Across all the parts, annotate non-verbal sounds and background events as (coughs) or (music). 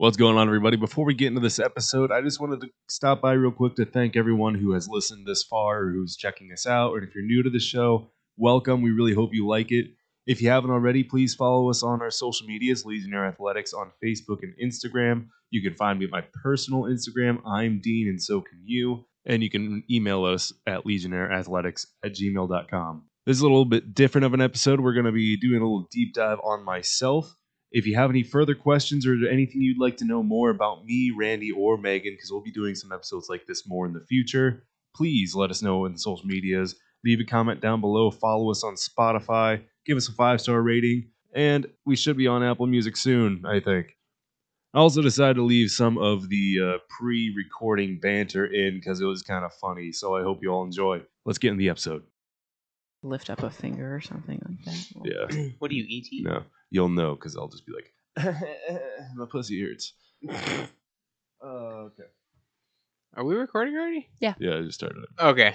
What's going on, everybody? Before we get into this episode, I just wanted to stop by real quick to thank everyone who has listened this far or who's checking us out. And if you're new to the show, welcome. We really hope you like it. If you haven't already, please follow us on our social medias, Legionnaire Athletics on Facebook and Instagram. You can find me at my personal Instagram. I'm Dean, and so can you. And you can email us at legionnaireathletics at gmail.com. This is a little bit different of an episode. We're going to be doing a little deep dive on myself. If you have any further questions or anything you'd like to know more about me, Randy, or Megan, because we'll be doing some episodes like this more in the future, please let us know in the social medias. Leave a comment down below. Follow us on Spotify. Give us a five star rating. And we should be on Apple Music soon, I think. I also decided to leave some of the uh, pre recording banter in because it was kind of funny. So I hope you all enjoy. Let's get in the episode. Lift up a finger or something like that. Yeah. (clears throat) What do you eat? No, you'll know because I'll just be like, (laughs) my pussy hurts. (laughs) okay. Are we recording already? Yeah, Yeah, I just started it. Okay.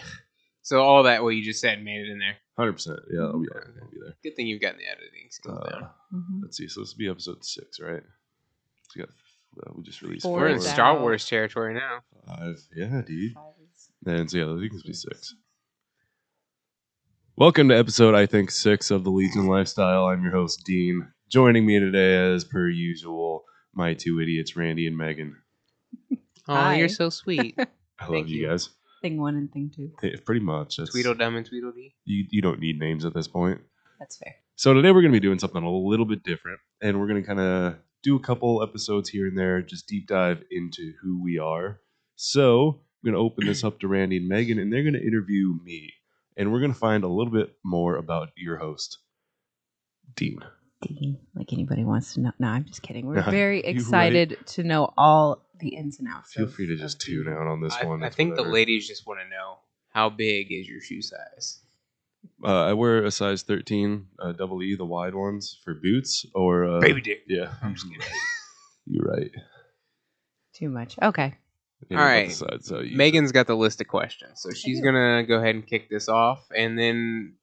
So all that what you just said made it in there. Hundred percent. Yeah, I'll be, I'll be there. Good thing you've gotten the editing skills Uh, down. Mhm. let's see. So this will be episode six, right? So we got. Uh, we just released Four We're in is four. Star. Wars territory now. Five. Yeah, dude. Five And so yeah, I think it's be six. Welcome to episode I think six of the Legion Lifestyle. I'm your host Dean. Joining me today, as per usual, my two idiots, Randy and Megan. (laughs) Oh, Hi. you're so sweet. (laughs) I Thank love you you. guys. Thing one and thing two. Hey, Pretty much. That's, Tweedledum and Tweedledee. you you don't need names at this point. That's fair. So today we're going to be doing something a little bit different, and we're going to kind of do a couple episodes here and there, just deep dive into who we are. So I'm going to open this up to Randy and Megan, and they're going to interview me, and we're going to find a little bit more about your host, Dean. Dean, like anybody wants to know. No, I'm just kidding. We're (laughs) very you excited to know all the ins and outs. Feel of- free to just tune Dean. out on this I, one. I it's think the whatever. ladies just want to know how big is your shoe size. Uh, I wear a size 13 uh, double E, the wide ones for boots, or uh, Baby dick. Yeah, I'm just kidding. (laughs) You're right. Too much. Okay. Yeah, All about right. the size, so you- Megan's got the list of questions, so she's gonna go ahead and kick this off, and then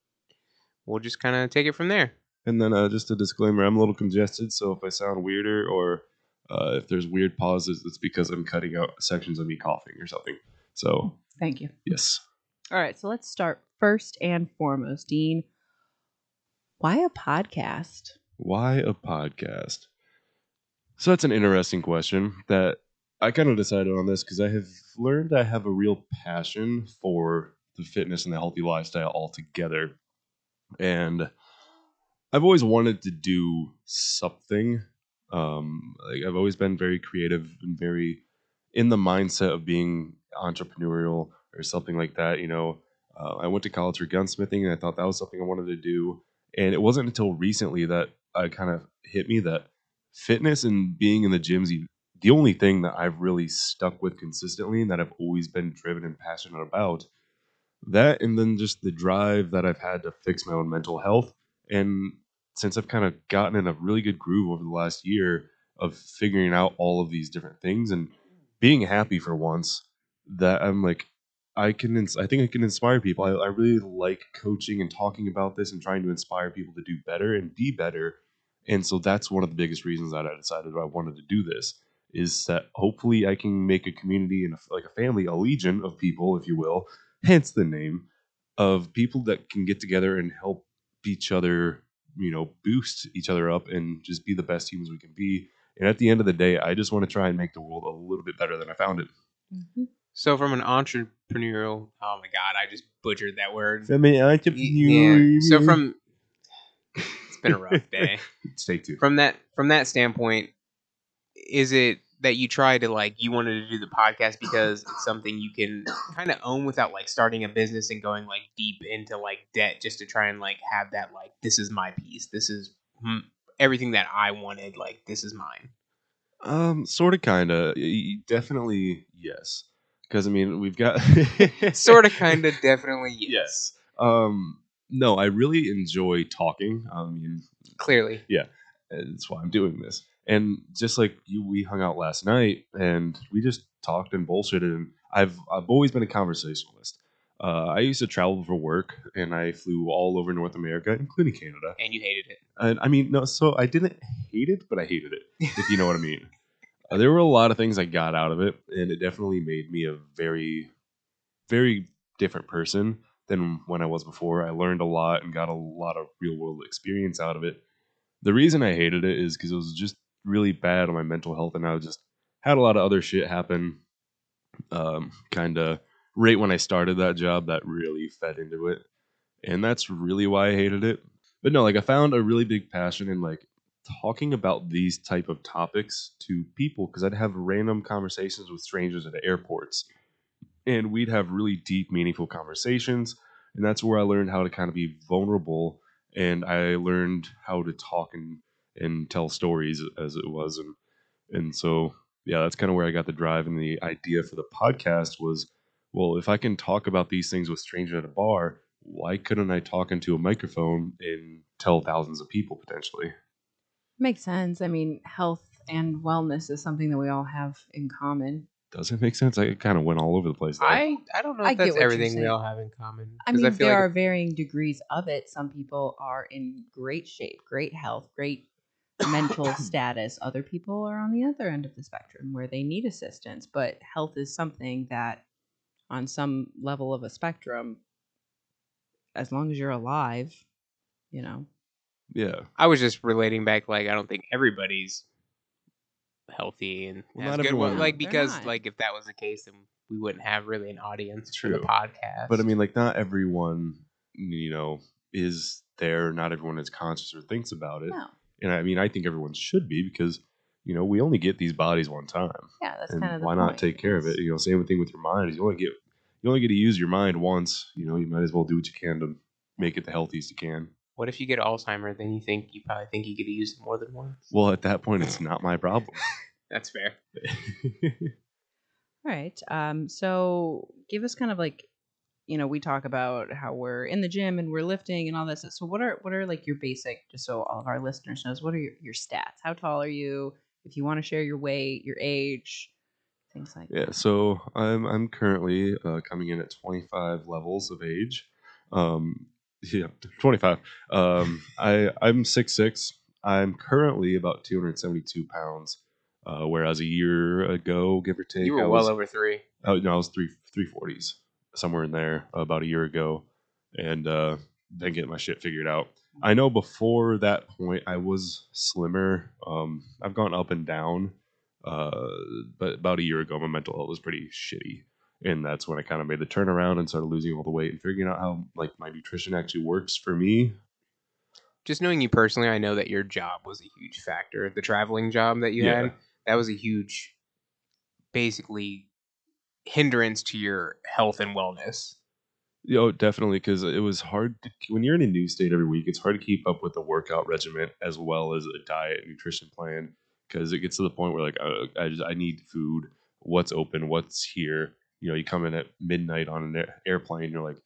we'll just kind of take it from there. And then uh, just a disclaimer: I'm a little congested, so if I sound weirder or uh, if there's weird pauses, it's because I'm cutting out sections of me coughing or something. So Thank you. yes, All right. So let's start first and foremost, Dean. Why a podcast? why a podcast? So that's an interesting question that I kind of decided on this because I have learned I have a real passion for the fitness and the healthy lifestyle altogether, and I've always wanted to do something. Um, like I've always been very creative and very in the mindset of being entrepreneurial or something like that. You know, uh, I went to college for gunsmithing, and I thought that was something I wanted to do. And it wasn't until recently that I kind of hit me that fitness and being in the gyms, the- only thing that I've really stuck with consistently and that I've always been driven and passionate about. That and then just the drive that I've had to fix my own mental health. And since I've kind of gotten in a really good groove over the last year of figuring out all of these different things and being happy for once, that I'm like, I can, ins- I think I can inspire people. I, I really like coaching and talking about this and trying to inspire people to do better and be better. And so that's one of the biggest reasons that I decided I wanted to do this is that hopefully I can make a community and a, like a family, a legion of people, if you will, hence the name of people that can get together and help each other, you know, boost each other up and just be the best humans we can be. And at the end of the day, I just want to try and make the world a little bit better than I found it. Mm-hmm. So, from an entrepreneurial, oh my god, I just butchered that word. I mean, I Yeah. So from (sighs) it's been a rough day. (laughs) take two. From that from that standpoint, is it that you try to like you wanted to do the podcast because it's something you can kind of own without like starting a business and going like deep into like debt just to try and like have that like this is my piece. This is hmm, everything that I wanted. Like this is mine. Um, sort of, kind of, definitely, yes. Because I mean, we've got (laughs) Sort of, kind of, definitely yes. yes. Um, no, I really enjoy talking. I mean, Clearly, Yeah. that's why I'm doing this. And just like you, we hung out last night and we just talked and bullshitted. And I've I've always been a conversationalist. Uh, I used to travel for work and I flew all over North America, including Canada. and you hated it. And I mean, no, so I didn't hate it, but I hated it, (laughs) if you know what I mean. Uh, there were a lot of things I got out of it, and it definitely made me a very, very different person than when I was before. I learned a lot and got a lot of real world experience out of it. The reason I hated it is because it was just really bad on my mental health, and I just had a lot of other shit happen. Um, kind of right when I started that job, that really fed into it, and that's really why I hated it. But no, like I found a really big passion in like talking about these type of topics to people because I'd have random conversations with strangers at airports, and we'd have really deep, meaningful conversations, and that's where I learned how to kind of be vulnerable, and I learned how to talk and and tell stories as it was, and and so yeah, that's kind of where I got the drive and the idea for the podcast was, well, if I can talk about these things with strangers at a bar, why couldn't I talk into a microphone and tell thousands of people potentially? Makes sense. I mean, health and wellness is something that we all have in common. Does it make sense? I kind of went all over the place. There. I I don't know I if get that's everything we all have in common. I mean, feel there like are varying degrees of it. Some people are in great shape, great health, great mental status. Other people are on the other end of the spectrum where they need assistance. But health is something that, on some level of a spectrum, as long as you're alive, you know. yeah, I was just relating back. Like I don't think everybody's healthy and Well, has not good everyone- one. Like because not. like if that was the case, then we wouldn't have really an audience for the podcast. but I mean, like, not everyone, you know, is there. Not everyone is conscious or thinks about it. No. And I mean, I think everyone should be because you know we only get these bodies one time. Yeah, that's and kind of the why not take care of it? You know, same thing with your mind. Is you only get you only get to use your mind once. You know, you might as well do what you can to make it the healthiest you can. what if you get Alzheimer's? Then you think you probably think you get to use it more than once. Well, at that point, it's not my problem. (laughs) That's fair. (laughs) All right. Um, so give us kind of like, you know, we talk about how we're in the gym and we're lifting and all this. So what are what are like your basic, just so all of our listeners knows, what are your, your stats? How tall are you? If you want to share your weight, your age, things like yeah. that. Yeah, so I'm I'm currently uh, coming in at 25 levels of age. Um, yeah, 25. Um, I I'm six six. I'm currently about 272 pounds. Uh, whereas a year ago, give or take, You were I well over three. Oh no, I was three three forties somewhere in there about a year ago, and uh, then get my shit figured out. I know before that point I was slimmer. Um, I've gone up and down, uh, but about a year ago my mental health was pretty shitty, and that's when I kind of made the turnaround and started losing all the weight and figuring out how like my nutrition actually works for me. Just knowing you personally, I know that your job was a huge factor. The traveling job that you Yeah. had, that was a huge, basically, hindrance to your health and wellness. You know, definitely because it was hard to, when you're in a new state every week. It's hard to keep up with the workout regimen as well as a diet and nutrition plan because it gets to the point where like uh, I just I need food. What's open? What's here? You know, you come in at midnight on an air- airplane. You're like,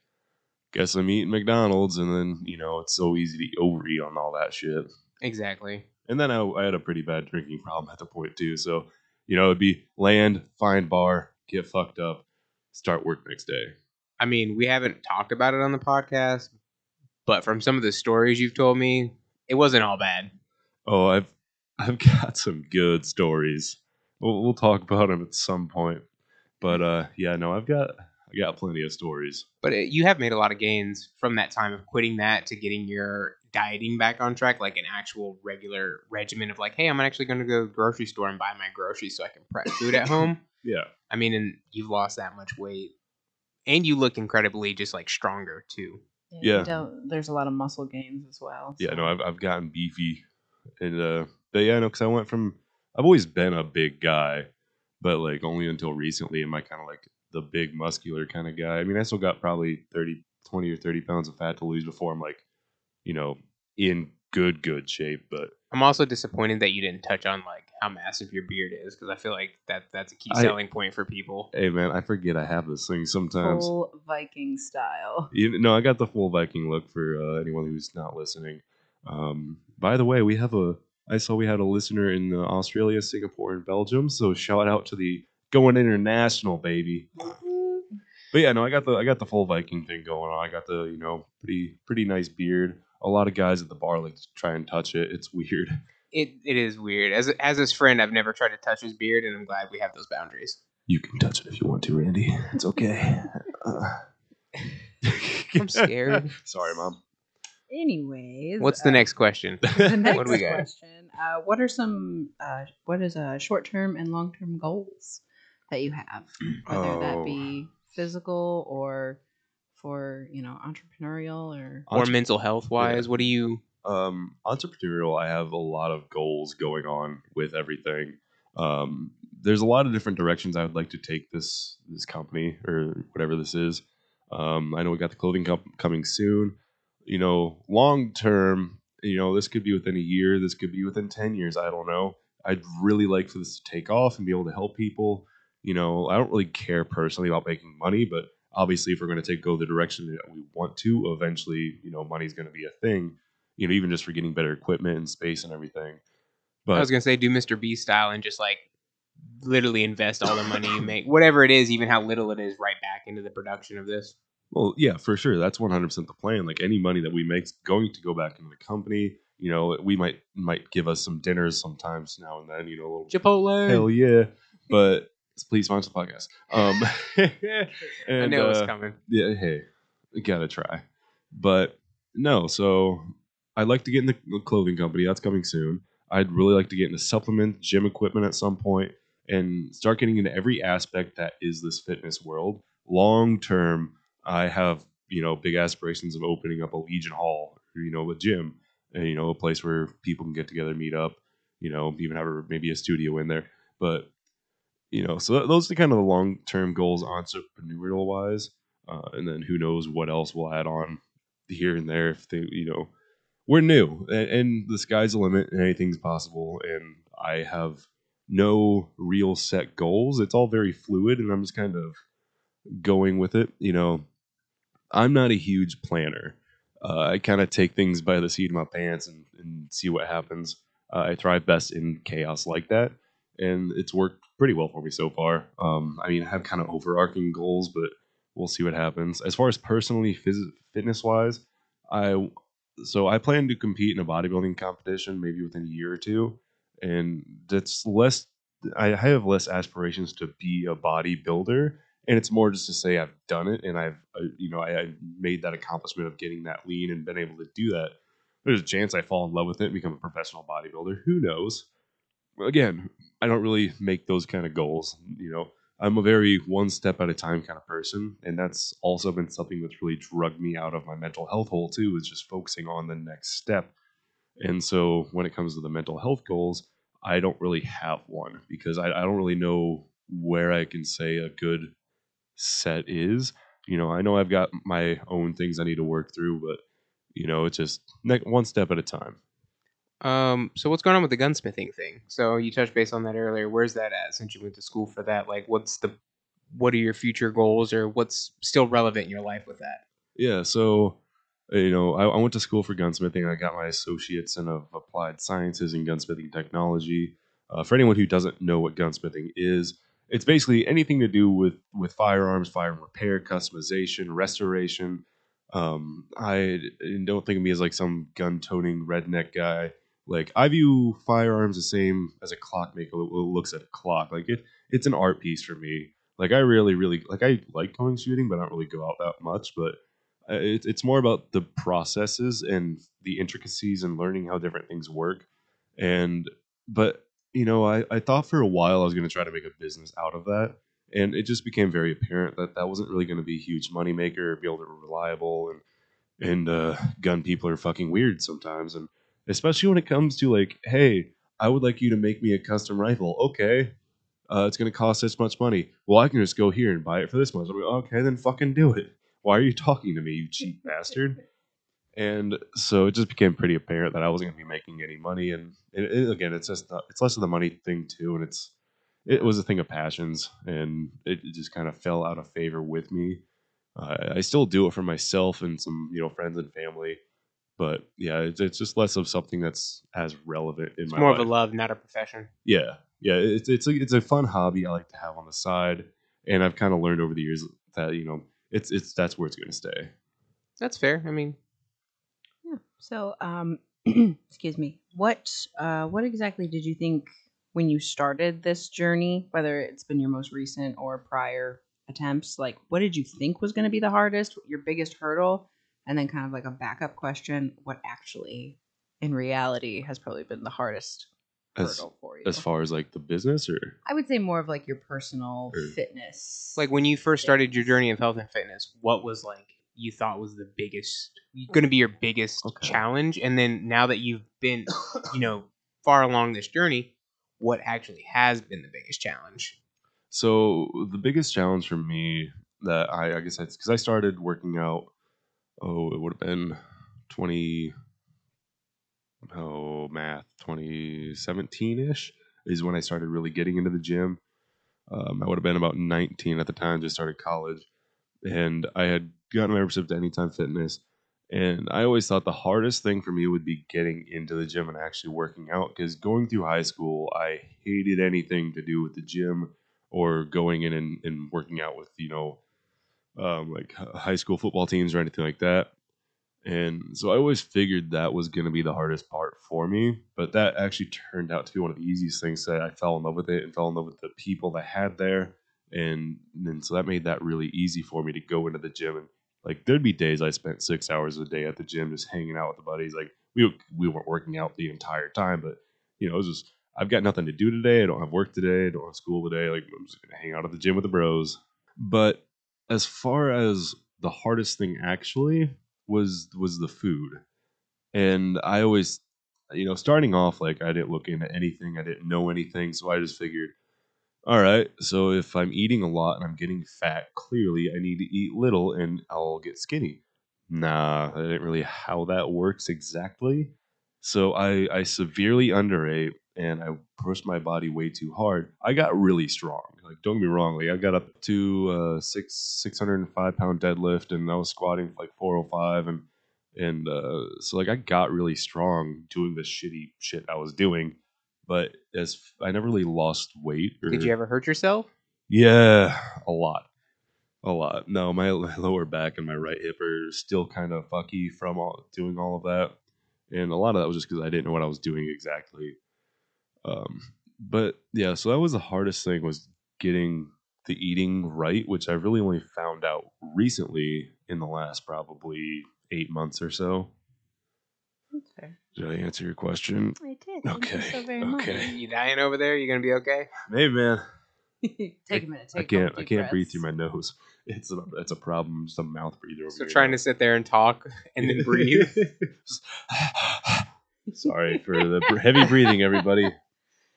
guess I'm eating McDonald's, and then you know it's so easy to overeat on all that shit. Exactly. And then I, I had a pretty bad drinking problem at the point too. So you know, it'd be land, find bar, get fucked up, start work next day. I mean, we haven't talked about it on the podcast, but from some of the stories you've told me, it wasn't all bad. Oh, I've I've (laughs) got some good stories. We'll, we'll talk about them at some point. But uh, yeah, no, I've got I got plenty of stories. But it, you have made a lot of gains from that time of quitting that to getting your dieting back on track, like an actual regular regimen of like, hey, I'm actually going to go to the grocery store and buy my groceries so I can prep food at (laughs) home. Yeah, I mean, and you've lost that much weight, and you look incredibly just like stronger too. Yeah. you don't- there's a lot of muscle gains as well. yeah, so- no, I've I've gotten beefy, and uh, but yeah, no, because I went from I've always been a big guy, but like only until recently am I kind of like the big muscular kind of guy. I mean, I still got probably 30, 20 or thirty pounds of fat to lose before I'm like, you know, in good good shape. But I'm also disappointed that you didn't touch on like how massive your beard is because I feel like that that's a key I- selling point for people. hey, man, I forget I have this thing sometimes. full Viking style. You, no, I got the full Viking look for uh, anyone who's not listening. Um, by the way, we have a. I saw we had a listener in uh, Australia, Singapore, and Belgium. So shout out to the going international baby. But yeah, no, I got the I got the full Viking thing going on. I got the you know pretty pretty nice beard. A lot of guys at the bar like to try and touch it. It's weird. It it is weird. As as his friend, I've never tried to touch his beard, and I'm glad we have those boundaries. You can touch it if you want to, Randy. It's okay. (laughs) Uh, (laughs) I'm scared. (laughs) Sorry, mom. Anyways, What's the uh, next question? the next What do we got? question? Uh, what are some uh, what is a short term and long term goals that you have, (clears throat) whether Oh. that be physical or for you know entrepreneurial or Or Entre- mental health wise, what do you? Um, entrepreneurial, I have a lot of goals going on with everything. Um, there's a lot of different directions I would like to take this this company or whatever this is. Um, I know we got the clothing comp- coming soon. You know, long term, you know, this could be within a year. This could be within ten years. I don't know. I'd really like for this to take off and be able to help people. You know, I don't really care personally about making money, but obviously, if we're going to take go the direction that we want to, eventually, you know, money's going to be a thing you know, even just for getting better equipment and space and everything. But I was gonna say do Mr. B style and just like literally invest all the money you make, whatever it is, even how little it is, right back into the production of this. well, yeah, for sure, that's one hundred percent the plan. Like any money that we make is going to go back into the company. You know, we might might give us some dinners sometimes now and then. You know, a little Chipotle. hell yeah, but (laughs) please sponsor the podcast. Um, (laughs) I and, know it's uh, coming. yeah, hey, gotta try. But no, so I'd like to get in the clothing company. That's coming soon. I'd really like to get into supplement, gym equipment at some point, and start getting into every aspect that is this fitness world. Long term, I have you know big aspirations of opening up a Legion Hall, or, you know, a gym, and, you know, a place where people can get together, meet up, you know, even have a, maybe a studio in there. But you know, so those are kind of the long term goals entrepreneurial wise. Uh, and then who knows what else we'll add on here and there if they, you know, we're new and, and the sky's the limit and anything's possible. And I have no real set goals. It's all very fluid and I'm just kind of going with it. You know, I'm not a huge planner. Uh, I kind of take things by the seat of my pants and, and see what happens. Uh, I thrive best in chaos like that, and it's worked pretty well for me so far. Um, I mean, I have kind of overarching goals, but we'll see what happens. As far as personally, phys- fitness wise, I so I plan to compete in a bodybuilding competition maybe within a year or two, and that's less. I have less aspirations to be a bodybuilder, and it's more just to say I've done it and I've uh, you know I, I made that accomplishment of getting that lean and been able to do that. There's a chance I fall in love with it and become a professional bodybuilder. Who knows? Again, I don't really make those kind of goals. You know, I'm a very one step at a time kind of person, and that's also been something that's really drugged me out of my mental health hole too. Is just focusing on the next step. And so when it comes to the mental health goals, I don't really have one because I, I don't really know where I can say a good set is. You know, I know I've got my own things I need to work through, but you know, it's just ne- one step at a time. Um, so what's going on with the gunsmithing thing? So you touched base on that earlier. Where's that at? Since you went to school for that, like, what's the, what are your future goals, or what's still relevant in your life with that? Yeah, so uh, you know, I, I went to school for gunsmithing. I got my associates in of applied sciences and gunsmithing technology. Uh, for anyone who doesn't know what gunsmithing is, it's basically anything to do with with firearms, firearm repair, customization, restoration. Um, I don't think of me as like some gun-toting redneck guy. Like I view firearms the same as a clockmaker lo- looks at a clock. Like it, it's an art piece for me. Like I really, really like I like going shooting, but I don't really go out that much. But uh, it, it's more about the processes and the intricacies and learning how different things work. And but you know, I, I thought for a while I was going to try to make a business out of that, and it just became very apparent that that wasn't really going to be a huge moneymaker be able to reliable and and uh, gun people are fucking weird sometimes, and especially when it comes to like, hey, I would like you to make me a custom rifle. Okay, uh, it's going to cost this much money. Well, I can just go here and buy it for this much. Like, okay, then fucking do it. Why are you talking to me, you cheap (laughs) bastard? And so it just became pretty apparent that I wasn't going to be making any money. And it, it- again, it's just not, it's less of the money thing too, and it's it was a thing of passions, and it just kind of fell out of favor with me. Uh, I still do it for myself and some you know friends and family, but yeah, it's, it's just less of something that's as relevant in It's my more life. of a love, not a profession. Yeah, yeah, it's it's a, it's a fun hobby I like to have on the side, and I've kind of learned over the years that you know it's it's that's where it's going to stay. That's fair. I mean, Yeah. So, um, (clears throat) excuse me. What uh, what exactly did you think when you started this journey? Whether it's been your most recent or prior attempts, like what did you think was going to be the hardest, your biggest hurdle, and then kind of like a backup question, what actually, in reality, has probably been the hardest As hurdle for you? as far as like the business or I would say more of like your personal Or- fitness. Like when you first started your journey of health and fitness, what was like you thought was the biggest going to be your biggest Okay. challenge and then now that you've been, you know, far along this journey, what actually has been the biggest challenge? So the biggest challenge for me that I, I guess it's because I started working out. Oh, it would have been twenty. Oh, math twenty seventeen ish is when I started really getting into the gym. Um, I would have been about nineteen at the time, just started college, and I had gotten a membership to Anytime Fitness. And I always thought the hardest thing for me would be getting into the gym and actually working out because going through high school, I hated anything to do with the gym or going in and, and working out with you know um, like high school football teams or anything like that and so i always figured that was going to be the hardest part for me but that actually turned out to be one of the easiest things that i fell in love with it and fell in love with the people that I had there and then so that made that really easy for me to go into the gym and like there'd be days i spent six hours a day at the gym just hanging out with the buddies like we, we weren't working out the entire time but you know it was just I've got nothing to do today. I don't have work today. I don't have school today. Like I'm just gonna hang out at the gym with the bros. But as far as the hardest thing actually was was the food. And I always you know, starting off like I didn't look into anything, I didn't know anything, so I just figured, all right, so if I'm eating a lot and I'm getting fat, clearly I need to eat little and I'll get skinny. Nah, I didn't really how that works exactly. So I, I severely underate and I pushed my body way too hard. I got really strong. Like don't get me wrong, like I got up to uh, six six hundred and five pound deadlift, and I was squatting for like four hundred five, and and uh, so like I got really strong doing the shitty shit I was doing. But as I never really lost weight. Or, Did you ever hurt yourself? yeah, a lot. A lot. No, my (laughs) lower back and my right hip are still kind of fucky from all, doing all of that. And a lot of that was just because I didn't know what I was doing exactly. Um, but yeah, so that was the hardest thing was getting the eating right, which I really only found out recently in the last probably eight months or so. That's fair. Did I answer your question? I did. Thank you Okay, so very okay. You dying over there? You gonna be okay? Maybe, man. much. (laughs) take a minute. Take I a couple can't. I can't breathe through my nose. It's a. It's a problem. Just a mouth breather. Over So here trying to sit there and talk and then breathe. (laughs) Sorry for the br- heavy breathing, everybody.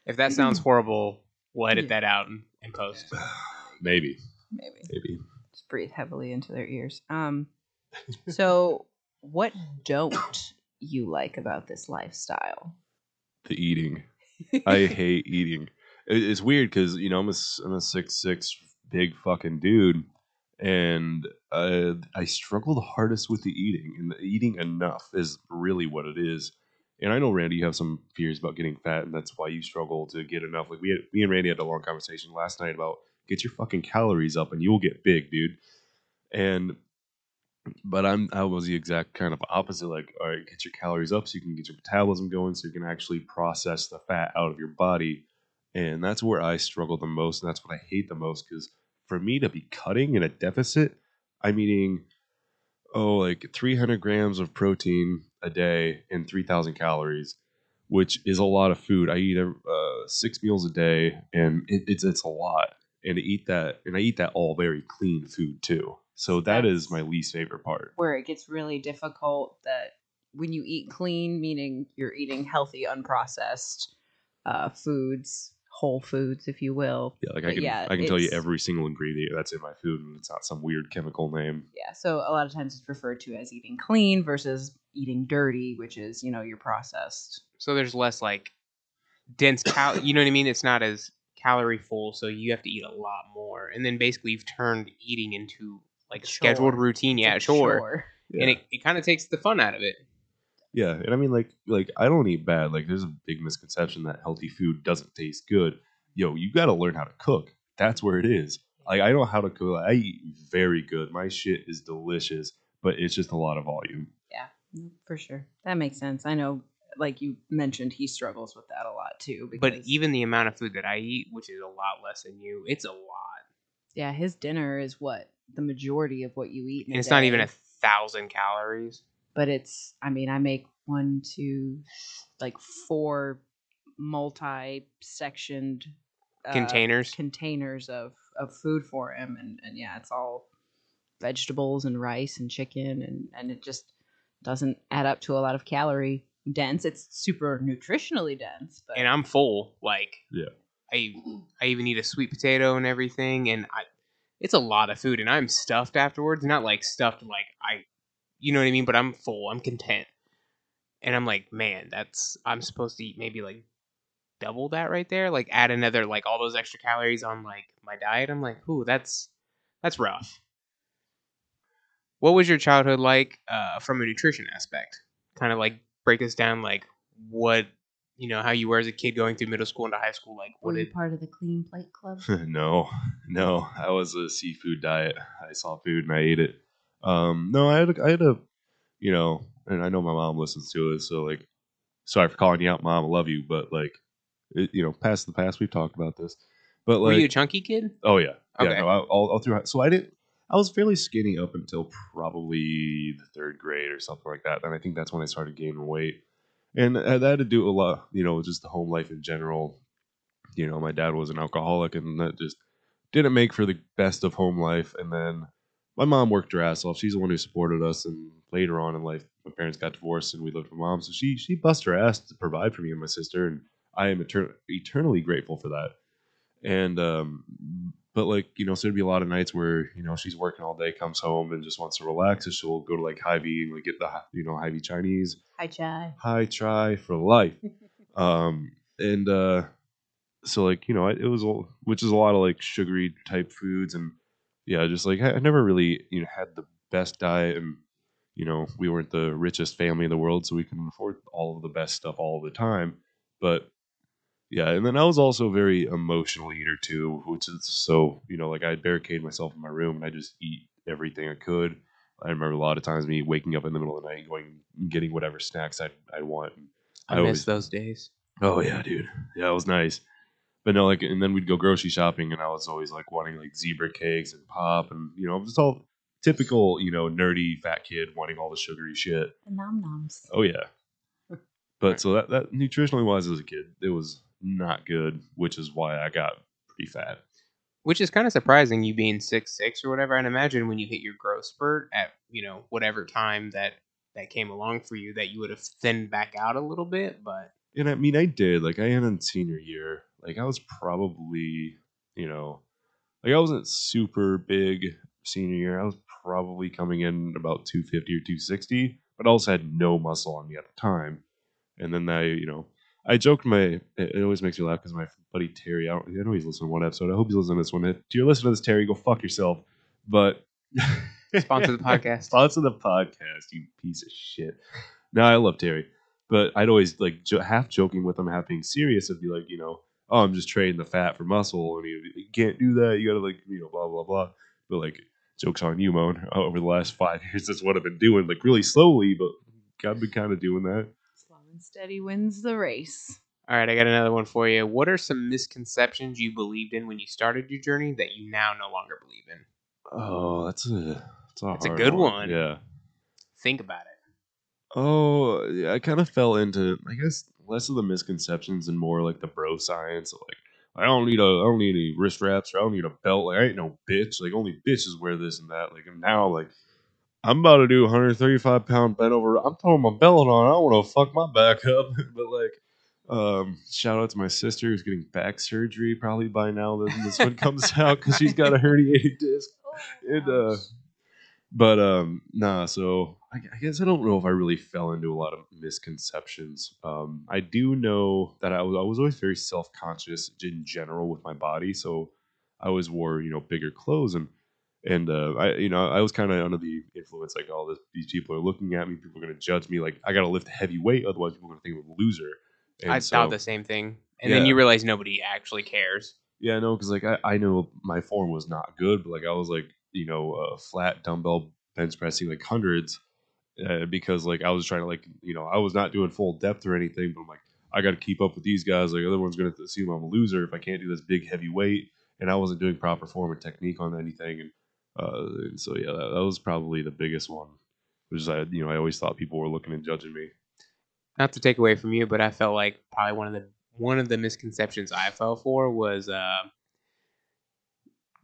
If that sounds horrible, we'll edit Yeah. that out and, and post. (sighs) Maybe, Maybe. maybe. Just breathe heavily into their ears. Um. So, what don't you like about this lifestyle? The eating. I (laughs) hate eating. It- It's weird because you know I'm a s- I'm a six six big fucking dude, and uh, I struggle the hardest with the eating, and the eating enough is really what it is. And I know Randy, you have some fears about getting fat, and that's why you struggle to get enough. Like we, had, me and Randy had a long conversation last night about get your fucking calories up, and you will get big, dude. And but I'm I was the exact kind of opposite. Like, all right, get your calories up so you can get your metabolism going, so you can actually process the fat out of your body. And that's where I struggle the most, and that's what I hate the most. Because for me to be cutting in a deficit, I'm eating oh like 300 grams of protein a day and 3,000 calories, which is a lot of food. I eat uh, six meals a day, and it, it's it's a lot. And to eat that, and I eat that all very clean food too. So that is That's- my least favorite part. Where it gets really difficult that when you eat clean, meaning you're eating healthy, unprocessed uh, foods, whole foods, if you will. Yeah, like I But can yeah, I can tell you every single ingredient that's in my food, and it's not some weird chemical name. Yeah, so a lot of times it's referred to as eating clean versus eating dirty, which is you know your processed. So there's less like dense cal. You know what I mean? It's not as calorie full, so you have to eat a lot more. And then basically you've turned eating into like a scheduled routine. Yeah, It's sure. chore. And it, it kind of takes the fun out of it. Yeah, and I mean like like I don't eat bad. Like there's a big misconception that healthy food doesn't taste good. Yo, you got to learn how to cook. That's where it is. Like I know how to cook. I eat very good. My shit is delicious, but it's just a lot of volume. Yeah, mm, For sure. That makes sense. I know like you mentioned, he struggles with that a lot too. But even the amount of food that I eat, which is a lot less than you, it's a lot. yeah, his dinner is what the majority of what you eat. And a it's not even a thousand calories. But it's i mean i make one two like four multi-sectioned uh, Containers. containers of of food for him and and yeah it's all vegetables and rice and chicken and and it just doesn't add up to a lot of calorie dense it's super nutritionally dense but and I'm full. Like, Yeah. I I even eat a sweet potato and everything, and I it's a lot of food, and I'm stuffed afterwards. Not like stuffed, like I, you know what I mean. But I'm full. I'm content, and I'm like, man, that's I'm supposed to eat maybe like double that right there. Like add another like all those extra calories on like my diet. I'm like, ooh, that's that's rough. What was your childhood like uh, from a nutrition aspect? Kind of like break us down, like what you know how you were as a kid going through middle school into high school. Like were what you did part of the clean plate club (laughs) no, no. I was a seafood diet. I saw food and I ate it. Um, no, I had a, I had a, you know, and I know my mom listens to it, so like, sorry for calling you out, mom. I love you, but like, it, you know, past the past, we've talked about this. But were you a chunky kid? oh yeah, Okay. yeah. No, I, all, all through. So I didn't. I was fairly skinny up until probably the third grade or something like that. And I think that's when I started gaining weight. And that had to do a lot, you know, with just the home life in general. You know, my dad was an alcoholic, and that just didn't make for the best of home life. And then my mom worked her ass off. She's the one who supported us. And later on in life, my parents got divorced, and we lived with mom. So she she bust her ass to provide for me and my sister, and I am etern- eternally grateful for that. And um, but like you know, so there'd be a lot of nights where you know she's working all day, comes home and just wants to relax, so she'll go to like Hy-Vee and like get the you know Hy-Vee Chinese hi chai high try for life. (laughs) Um, and uh, so like you know, it, it was all, which is a lot of like sugary type foods, and yeah, just like I, I never really you know had the best diet, and you know we weren't the richest family in the world, so we couldn't afford all of the best stuff all the time. But yeah, and then I was also a very emotional eater too, which is so you know like I barricade myself in my room and I just eat everything I could. I remember a lot of times me waking up in the middle of the night, and going and getting whatever snacks I I want. I, I miss always- those days. Oh yeah, dude. Yeah, it was nice. But no, like, and then we'd go grocery shopping, and I was always like wanting like zebra cakes and pop, and you know, just all typical, you know, nerdy fat kid wanting all the sugary shit. the nom noms Oh yeah. (laughs) But so that that nutritionally wise as a kid, it was not good, which is why I got pretty fat. Which is kind of surprising, you being six six or whatever. And imagine when you hit your growth spurt at you know whatever time that that came along for you, that you would have thinned back out a little bit. But And I mean, I did. Like, I ended senior year. Like, I was probably, you know, like I wasn't super big senior year. I was probably coming in about 250 or 260, but I also had no muscle on me at the time. And then I, you know, I joked my. It always makes me laugh because my buddy Terry. I, don't, I know he's listening to one episode. I hope he's listening to this one. If you're listening to this, Terry, go fuck yourself. But (laughs) Sponsor the podcast. Sponsor the podcast, you piece of shit. No, I love Terry, but I'd always like jo- half joking with him, half being serious. I'd be like, you know, oh, I'm just trading the fat for muscle, and he'd you can't do that. You gotta like, you know, blah blah blah. But like, jokes on you, Moan. (laughs) Over the last five years, that's what I've been doing, like really slowly, but I've been kind of doing that. slow and steady wins the race All right, I got another one for you. What are some misconceptions you believed in when you started your journey that you now no longer believe in? Oh, that's a that's a, That's a hard good one. Yeah. Think about it. Oh, yeah, I kind of fell into, I guess, less of the misconceptions and more like the bro science. Of like, I don't need a, I don't need any wrist wraps or I don't need a belt. Like, I ain't no bitch. Like, only bitches wear this and that. Like, and now, like, I'm about to do 135 pound bent over. I'm throwing my belt on. I don't want to fuck my back up. (laughs) but like, um, shout out to my sister who's getting back surgery probably by now that this one comes (laughs) out because she's got a herniated disc. It, uh, but um, nah. So I, I guess I don't know if I really fell into a lot of misconceptions. Um, I do know that I was I was always very self conscious in general with my body, so I always wore you know bigger clothes and and uh, I you know I was kind of under the influence like all this, these people are looking at me, people are gonna judge me, like I gotta lift heavy weight, otherwise people are gonna think I'm a loser. And I so- thought the same thing. And then you realize nobody actually cares. Yeah, no, because like I, I know my form was not good, but like I was like you know flat dumbbell bench pressing like hundreds, uh, because like I was trying to like you know I was not doing full depth or anything, but I'm like I got to keep up with these guys. Like other one's to assume I'm a loser if I can't do this big heavy weight, and I wasn't doing proper form and technique on anything, and, uh, and so yeah, that, that was probably the biggest one. Which is I you know I always thought people were looking and judging me. Not to take away from you, but I felt like probably one of the one of the misconceptions I fell for was uh,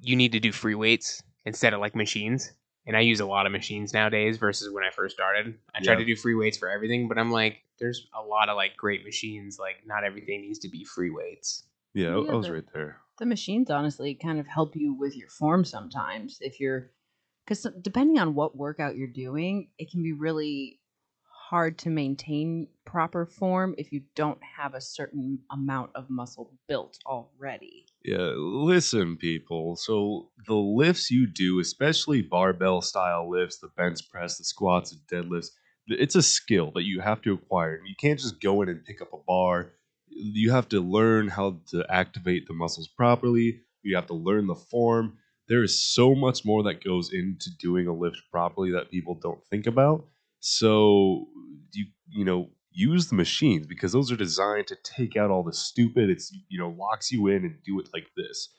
you need to do free weights instead of like machines. And I use a lot of machines nowadays versus when I first started. I try Yeah. to do free weights for everything, but I'm like, there's a lot of like great machines. Like not everything needs to be free weights. Yeah, I- Yeah, I was but- right there. the machines honestly kind of help you with your form sometimes if you're because depending on what workout you're doing it can be really hard to maintain proper form if you don't have a certain amount of muscle built already Yeah, listen, people. So the lifts you do, especially barbell style lifts, the bench press, the squats, and deadlifts, it's a skill that you have to acquire. You can't just go in and pick up a bar. You have to learn how to activate the muscles properly. You have to learn the form. There is so much more that goes into doing a lift properly that people don't think about. So you you know use the machines because those are designed to take out all the stupid. It's you know locks you in and do it like this.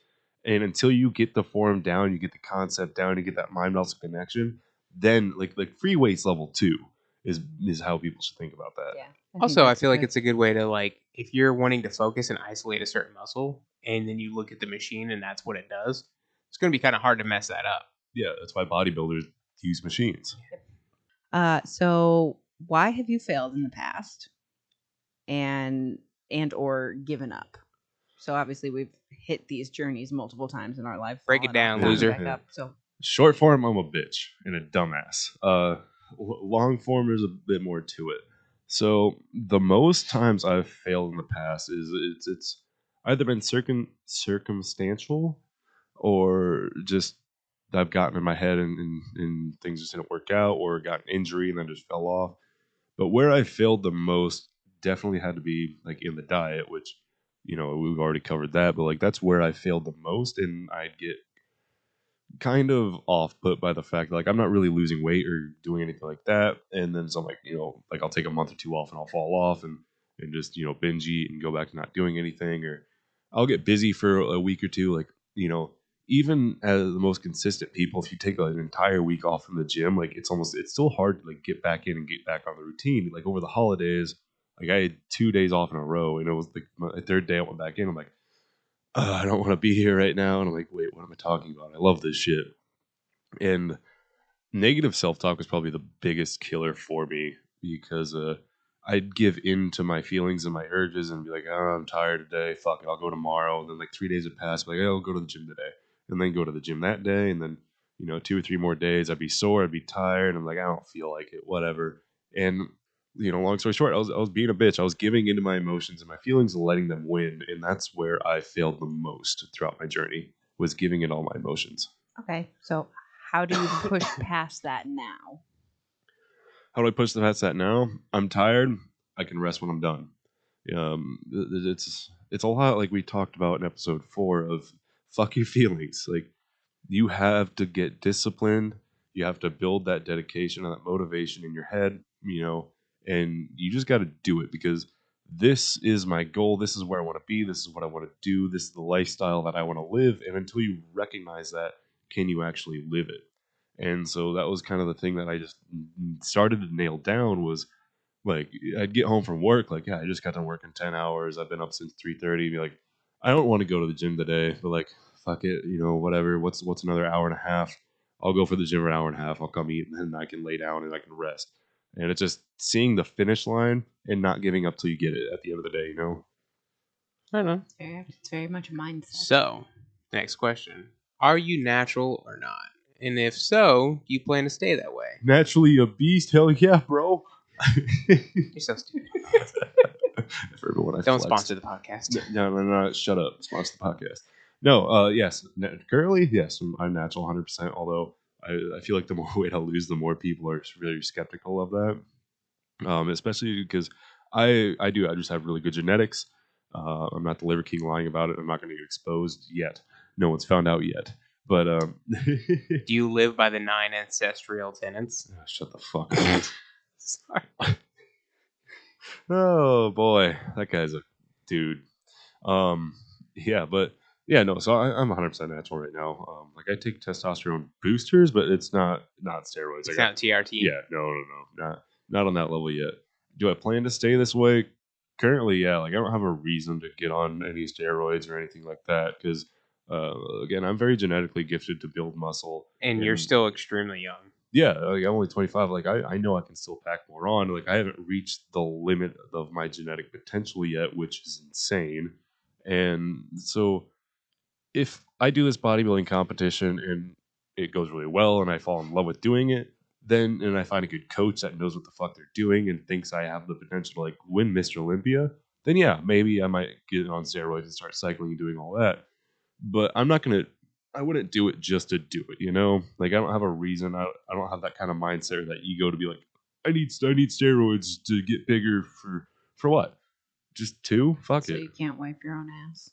And until you get the form down, you get the concept down, you get that mind muscle connection. Then like like free weights level two is is how people should think about that. yeah think also, I that's feel like it's a good way to like if you're wanting to focus and isolate a certain muscle, and then you look at the machine and that's what it does. It's going to be kind of hard to mess that up. Yeah, that's why bodybuilders use machines. uh so why have you failed in the past and and or given up so obviously we've hit these journeys multiple times in our life Break it down, gotten loser. up. so Short form, I'm a bitch and a dumbass. Uh, long form, there's a bit more to it. So the most times I've failed in the past is it's it's either been circum circumstantial or just I've gotten in my head and, and, and things just didn't work out or got an injury and then just fell off. But where I failed the most definitely had to be like in the diet, which you know we've already covered that. But like that's where I failed the most, and I'd get kind of off put by the fact like I'm not really losing weight or doing anything like that. And then so I'm like, you know, like I'll take a month or two off and I'll fall off and and just, you know, binge eat and go back to not doing anything or I'll get busy for a week or two. Like, you know, even as the most consistent people, if you take like, an entire week off from the gym, like it's almost it's still hard to like get back in and get back on the routine. Like over the holidays, like I had two days off in a row and it was like my third day I went back in. I'm like, I don't want to be here right now. And I'm like, wait, what am I talking about? I love this shit. And negative self talk was probably the biggest killer for me because uh, I'd give in to my feelings and my urges and be like, oh, I'm tired today. Fuck it, I'll go tomorrow. And then like three days would pass, like, oh, I'll go to the gym today. And then go to the gym that day. And then, you know, two or three more days, I'd be sore, I'd be tired. I'm like, I don't feel like it, whatever. And you know, long story short, I was I was being a bitch. I was giving into my emotions and my feelings and letting them win, and that's where I failed the most throughout my journey was giving in all my emotions. Okay, so how do you push past that now? How do I push the past that now? I'm tired. I can rest when I'm done. Um, it's it's a lot like we talked about in episode four of fuck your (laughs) feelings. Like you have to get disciplined. You have to build that dedication and that motivation in your head. You know, and you just got to do it because this is my goal. This is where I want to be. This is what I want to do. This is the lifestyle that I want to live. And until you recognize that, can you actually live it? And so that was kind of the thing that I just started to nail down was like I'd get home from work, like, yeah, I just got done working ten hours. I've been up since three thirty. Be like, I don't want to go to the gym today, but like, fuck it, you know, whatever. What's what's another hour and a half? I'll go for the gym for an hour and a half. I'll come eat, and then I can lay down and I can rest. And it's just seeing the finish line and not giving up till you get it at the end of the day, you know. I know. It's very, it's very much a mindset. So, next question: Are you natural or not? And if so, do you plan to stay that way? Naturally a beast, hell yeah, bro. You're so stupid. (laughs) for everyone I Don't flexed. sponsor the podcast. No, no, no, shut up. Sponsor the podcast. No, uh, yes. Currently, yes, I'm- I'm natural 100%. Although I, I feel like the (laughs) more weight I lose, the more people are really skeptical of that. Um, especially because I, I do, I just have really good genetics. Uh, I'm not the liver king lying about it. I'm not going to get exposed yet. No one's found out yet. But um, (laughs) Do you live by the nine ancestral tenets? shut the fuck up. (laughs) Sorry. oh boy, that guy's a dude. Um, yeah, but yeah, no. So I, I'm 100 percent natural right now. Um, like I take testosterone boosters, but it's not not steroids. It's I got- not TRT. Yeah, no, no, no, not not on that level yet. Do I plan to stay this way? Currently, yeah. Like I don't have a reason to get on any steroids or anything like that because, uh, again, I'm very genetically gifted to build muscle. And you're still extremely young. Yeah, like I'm only 25. Like I, I know I can still pack more on. Like I haven't reached the limit of my genetic potential yet, which is insane. And so, if I do this bodybuilding competition and it goes really well, and I fall in love with doing it, then and I find a good coach that knows what the fuck they're doing and thinks I have the potential to like win Mr. Olympia, then yeah, maybe I might get on steroids and start cycling and doing all that. But I'm not gonna. I wouldn't do it just to do it, you know. Like I don't have a reason. I, I don't have that kind of mindset or that ego to be like, I need I need steroids to get bigger for for what? Just two? Fuck so it. So you can't wipe your own ass.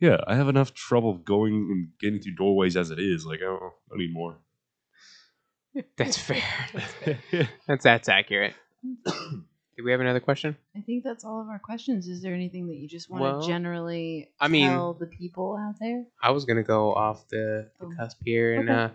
Yeah, I have enough trouble going and getting through doorways as it is. Like I don't, I don't need more. (laughs) That's fair. (laughs) That's that's accurate. (coughs) Do we have another question? I think that's all of our questions. Is there anything that you just want Well, to generally I mean- tell the people out there? I was gonna go off the, the Oh. cusp here and Okay. uh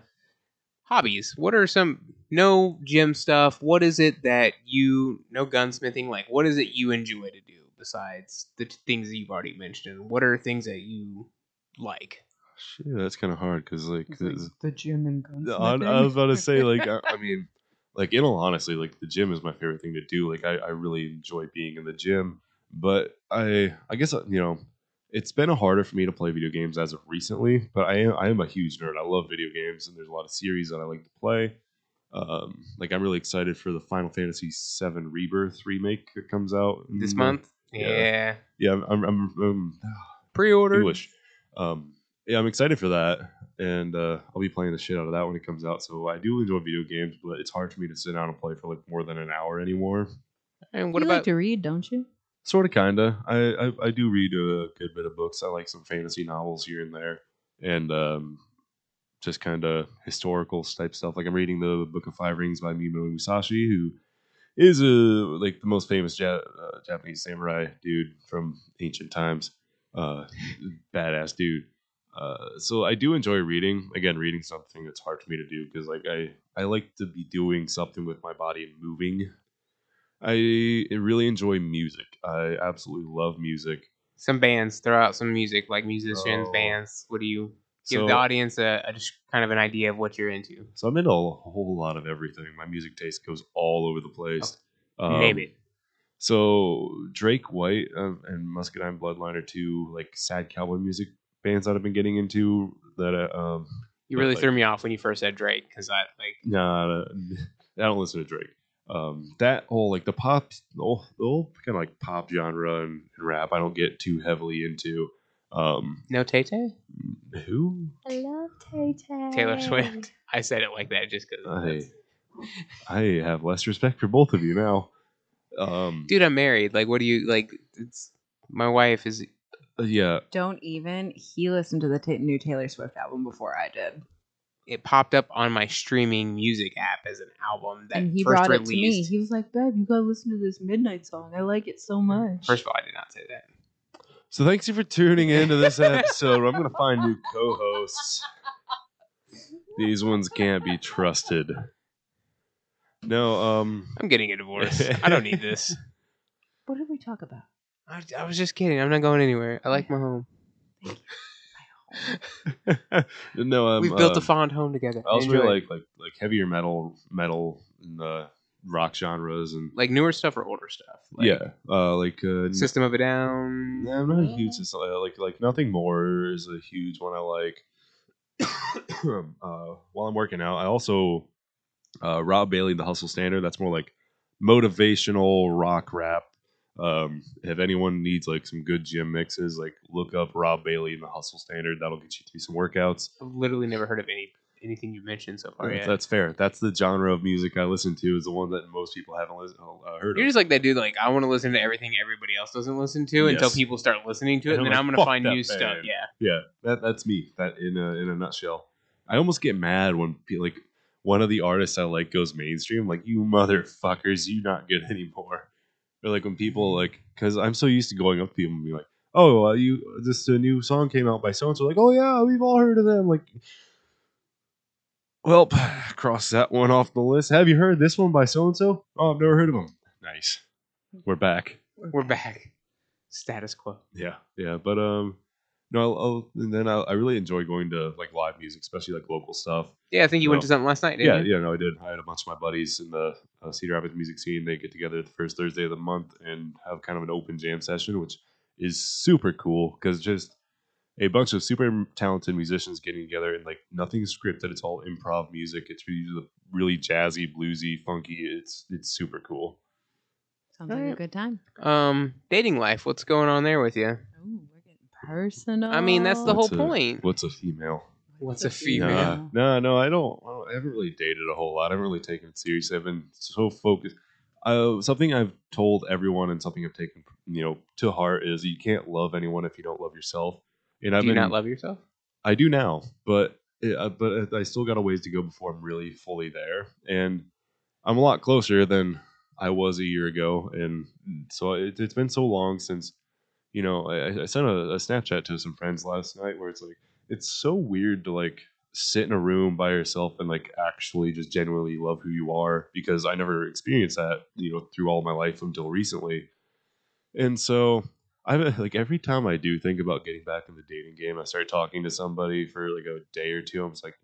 hobbies. What are some no gym stuff? What is it that you no gunsmithing? Like what is it you enjoy to do besides the t- things that you've already mentioned? What are things that you like? Shit, that's kind of hard because like, like the gym and I, I was about to say like (laughs) I, I mean like in all honesty like the gym is my favorite thing to do like I, I really enjoy being in the gym but I I guess uh, you know it's been harder for me to play video games as of recently but I am I am a huge nerd I love video games and there's a lot of series that I like to play um like I'm really excited for the Final Fantasy VII Rebirth remake that comes out This month? Yeah. Yeah. yeah I'm I'm, I'm, um Pre-order. English. Um, yeah, I'm excited for that, and uh, I'll be playing the shit out of that when it comes out. So I do enjoy video games, but it's hard for me to sit down and play for like more than an hour anymore. And what you about like to read, don't you? Sort of, kinda. I, I I do read a good bit of books. I like some fantasy novels here and there, and um, just kind of historical type stuff. Like I'm reading the Book of Five Rings by Miyamoto Musashi, who is a like the most famous ja- uh, Japanese samurai dude from ancient times. Uh, badass dude. Uh, so I do enjoy reading. Again, reading something that's hard for me to do because like I I like to be doing something with my body and moving. I really enjoy music. I absolutely love music. some bands? Throw out some music, like musicians, Oh. bands. What do you give So- the audience a, a just kind of an idea of what you're into? So I'm into a whole lot of everything. My music taste goes all over the place. Um, Name it. So Drake White uh, and Muscadine Bloodline are two like sad cowboy music bands that I've been getting into. That uh, um, You really like- threw me off when you first said Drake because I like nah, (laughs) I don't listen to Drake. Um, that whole like the pop, the whole, whole kind of like pop genre and, and rap, I don't get too heavily into. Um, no Tay Tay. who? I love Tay Tay. Taylor Swift. I said it like that just I because. I have less respect for both of you now. Um, Dude, I'm married. Like, what do you like? It's my wife is. yeah, Don't even. He listened to the ta new Taylor Swift album before I did, It popped up on my streaming music app as an album that and he first brought it to me. He was like, "Babe, you gotta listen to this Midnight song. I like it so much." First of all, I did not say that. So thanks you for tuning in to this episode. I'm gonna find new co-hosts. These ones can't be trusted. No, um, I'm getting a divorce. I don't need this. (laughs) what did we talk about? I, I was just kidding. I'm not going anywhere. I like my home. (laughs) no, um, We've built uh, a fond home together. I also Enjoy really like like like heavier metal, metal, in the rock genres, and like newer stuff or older stuff. Like yeah, uh, like uh, System of a Down. Yeah, I'm not a huge uh, like like nothing more is a huge one I like. (coughs) uh, while I'm working out, I also uh, Rob Bailey, the Hustle Standard. That's more like motivational rock rap. Um, if anyone needs like some good gym mixes, like look up Rob Bailey and the Hustle Standard. That'll get you through some workouts. I've literally never heard of any anything you've mentioned so far yet. That's fair. That's the genre of music I listen to. Is the one that most people haven't listen, uh, heard You're of. just like that dude. Like I want to listen to everything everybody else doesn't listen to until people start listening to it, And and I'm then like, I'm gonna find new stuff. Yeah, Yeah, that that's me. That in a in a nutshell. I almost get mad when like one of the artists I like goes mainstream. Like you motherfuckers, you not good (laughs) anymore. Or like when people like, because I'm so used to going up to people and being like, "Oh, uh, you this a new song came out by so and so." Like, "Oh yeah, we've all heard of them." Like, well, (sighs) cross that one off the list. Have you heard this one by so and so? Oh, I've never heard of them. Nice, we're back. We're back. Status quo. Yeah, yeah, but um, no, I'll, I'll, and then I, I really enjoy going to like live music, especially like local stuff. Yeah, I think you went to something last night. Yeah, Didn't you? yeah, no, I did. I had a bunch of my buddies in the uh, Cedar Rapids music scene. They get together the first Thursday of the month and have kind of an open jam session, which is super cool because just a bunch of super talented musicians getting together and like nothing's scripted. It's all improv music. It's really, really jazzy, bluesy, funky. It's it's super cool. Sounds like a good time. Um, dating life. What's going on there with you? Ooh, we're getting personal. I mean, that's the whole a- point. What's a female? What's a Nah, female? no, no, I don't, I don't. I haven't really dated a whole lot. I haven't really taken it seriously. I've been so focused. Uh, something I've told everyone and something I've taken, you know, to heart is you can't love anyone if you don't love yourself. And I've Do you been, not love yourself? I do now, but it, uh, but I still got a ways to go before I'm really fully there. And I'm a lot closer than I was a year ago. And so it, it's been so long since, you know, I, I sent a, a Snapchat to some friends last night where it's like, it's so weird to like sit in a room by yourself and like actually just genuinely love who you are because I never experienced that, you know, through all my life until recently. And so I (laughs) like every time I do think about getting back in the dating game, I start talking to somebody for like a day or two. I'm just like,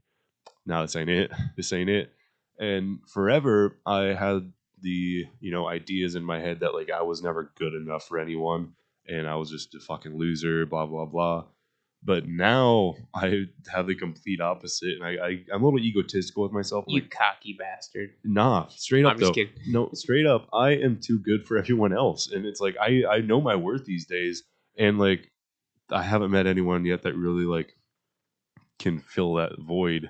no, this ain't it. (laughs) This ain't it. And forever, I had the you know ideas in my head that like I was never good enough for anyone, and I was just a fucking loser. Blah blah blah. But now I have the complete opposite, and I, I I'm a little egotistical with myself. You Like, cocky bastard. nah, straight up I'm just though. kidding. No, straight up, I am too good for everyone else, and it's like I I know my worth these days, and like I haven't met anyone yet that really like can fill that void.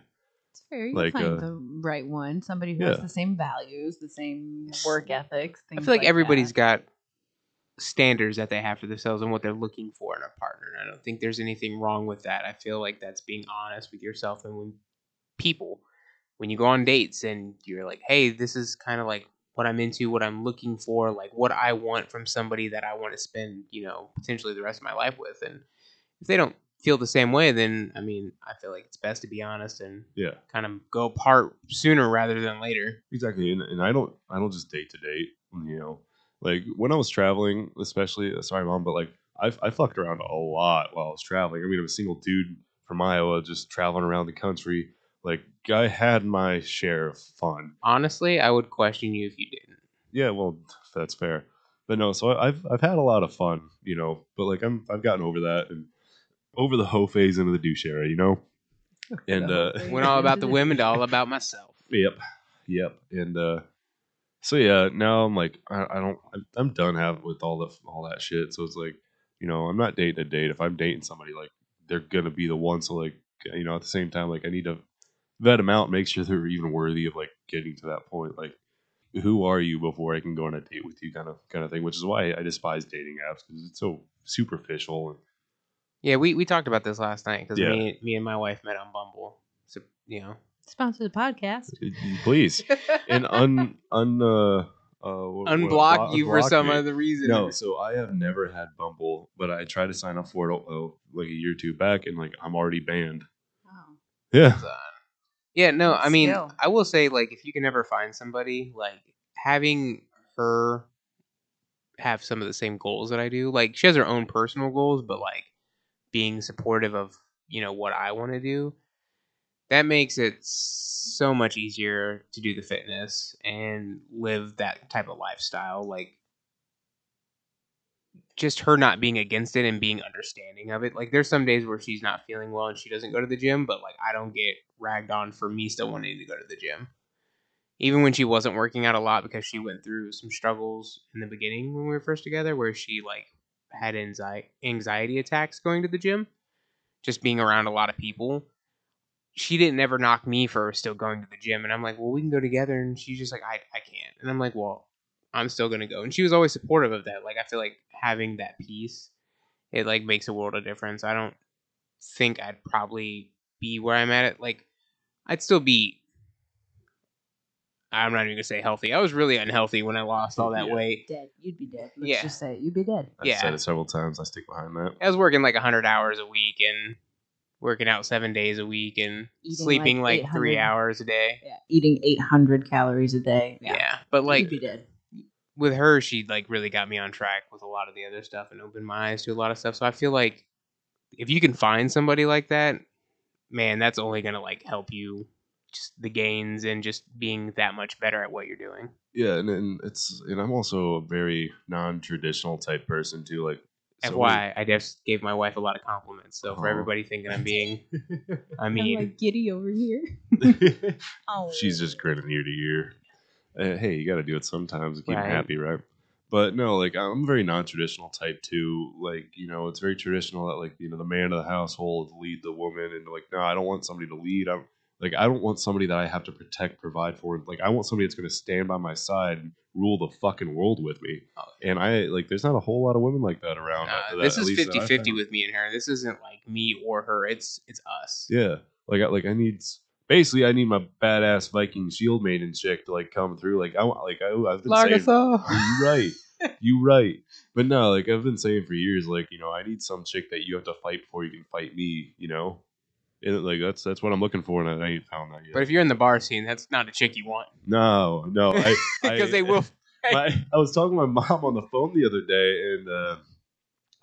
It's fair. You Like, find uh, the right one, somebody who yeah. has the same values, the same work ethics. I Things feel like, everybody's that. got standards that they have for themselves and what they're looking for in a partner. And I don't think there's anything wrong with that. I feel like that's being honest with yourself and when people when you go on dates and you're like, "Hey, this is kind of like what I'm into, what I'm looking for, like what I want from somebody that I want to spend, you know, potentially the rest of my life with." And if they don't feel the same way, then I mean, I feel like it's best to be honest and Yeah, kind of go apart sooner rather than later. exactly. And, and I don't I don't just date to date. You know, like when I was traveling, especially sorry mom, but like I I fucked around a lot while I was traveling. I mean, I'm a single dude from Iowa, just traveling around the country. Like I had my share of fun. Honestly, I would question you if you didn't. Yeah, well, (laughs) that's fair. But no, so I've I've had a lot of fun, you know. But like I'm I've gotten over that and over the hoe phase into the douche era, you know. (laughs) And The uh, hoe Went all about the women to all about myself. (laughs) Yep, yep. And uh, so yeah, now I'm like I, I don't I'm, done have with all the all that shit. So it's like you know I'm not dating a date. If I'm dating somebody, like they're gonna be the one. So like you know at the same time, like I need to vet them out, make sure they're even worthy of like getting to that point. Like who are you before I can go on a date with you, kind of kind of thing. Which is why I despise dating apps because it's so superficial. And, Yeah, we, we talked about this last night because Yeah. me me and my wife met on Bumble. So you know, Sponsor the podcast. please and un (laughs) un uh, uh what- what- unblock you for unblock some me. other reason. No, so I have never had Bumble, but I tried to sign up for it uh, like a year or two back, and like I'm already banned. Oh. Yeah, Yeah, no, I mean, Skill. I will say, like, if you can ever find somebody, like, having her have some of the same goals that I do, like, she has her own personal goals, but, like, being supportive of, you know, what I want to do, that makes it so much easier to do the fitness and live that type of lifestyle. Like, just her not being against it and being understanding of it. Like there's some days where she's not feeling well and she doesn't go to the gym, but like I don't get ragged on for me still wanting to go to the gym. Even when she wasn't working out a lot because she went through some struggles in the beginning when we were first together where she like had anxiety anxiety attacks going to the gym, just being around a lot of people. She didn't ever knock me for still going to the gym and I'm like, "Well, we can go together." And she's just like, "I I can't." And I'm like, "Well, I'm still gonna go. And she was always supportive of that. Like I feel like having that peace, it like makes a world of difference. I don't think I'd probably be where I'm at. It like I'd still be. I'm not even gonna say healthy. I was really unhealthy when I lost all that Yeah. weight. Dead. You'd be dead. Let's Yeah. just say it. You'd be dead. I've Yeah. said it several times. I stick behind that. I was working like 100 hours a week and working out seven days a week and Eating sleeping like like, three hours a day. Yeah. Eating 800 calories a day. Yeah. But like be dead. with her, she like really got me on track with a lot of the other stuff and opened my eyes to a lot of stuff. So I feel like if you can find somebody like that, man, that's only gonna like help you just the gains and just being that much better at what you're doing. Yeah, and, and it's and I'm also a very non-traditional type person too. Like, so FYI, I just gave my wife a lot of compliments. So for Oh. everybody thinking I'm being, (laughs) I I'm mean, like giddy over here. (laughs) Oh. She's just grinning ear to ear. Uh, hey, you got to do it sometimes to keep 'em Right. happy, right? But no, like I'm a very non-traditional type too. Like you know, it's very traditional that like you know the man of the household lead the woman, and like no, I don't want somebody to lead. I'm like I don't want somebody that I have to protect, provide for. Like I want somebody that's going to stand by my side and rule the fucking world with me. Oh. And I like, there's not a whole lot of women like that around. uh, that- this is least 50-50 with me and her. This isn't like me or her. It's it's us. Yeah, like I like I need basically I need my badass Viking shield maiden chick to like come through. Like I want like I, I've been saying, (laughs) you right, you right. But no, like I've been saying for years, like you know I need some chick that you have to fight before you can fight me. You know, and like that's that's what I'm looking for, and I ain't found that yet. But if you're in the bar scene, that's not a chick you want no, no, because (laughs) they will. (laughs) my, I was talking to my mom on the phone the other day, and uh,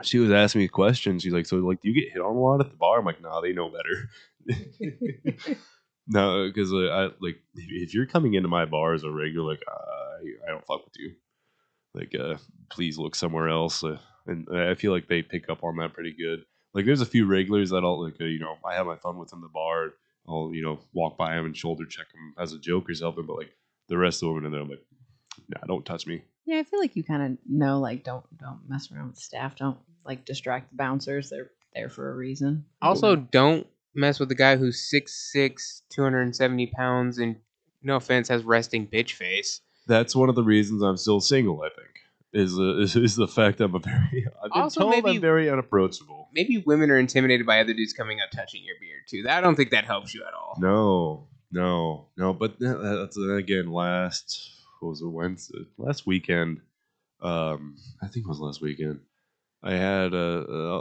she was asking me questions. She's like, "So, like, do you get hit on a lot at the bar?" I'm like, "Nah, they know better." (laughs) no, because uh, I like if you're coming into my bar as a regular, like, I I don't fuck with you. Like, uh, please look somewhere else. Uh, and I feel like they pick up on that pretty good. Like, there's a few regulars that I'll like, uh, you know, I have my fun with in the bar. I'll you know walk by them and shoulder check them as a joke or something. But like the rest of the women in there, I'm like, nah, don't touch me. Yeah, I feel like you kind of know, like, don't don't mess around with staff. Don't like distract the bouncers. They're there for a reason. Also, don't mess with the guy who's 6'6", 270 pounds, and no offense, has resting bitch face. That's one of the reasons I'm still single. I think is uh, is, is the fact I'm a very I've been Also, told maybe- I'm very unapproachable. Maybe women are intimidated by other dudes coming up touching your beard too. I don't think that helps you at all. No, no, no. But th- that's again last what was it Wednesday last weekend. Um, I think it was last weekend. I had uh, uh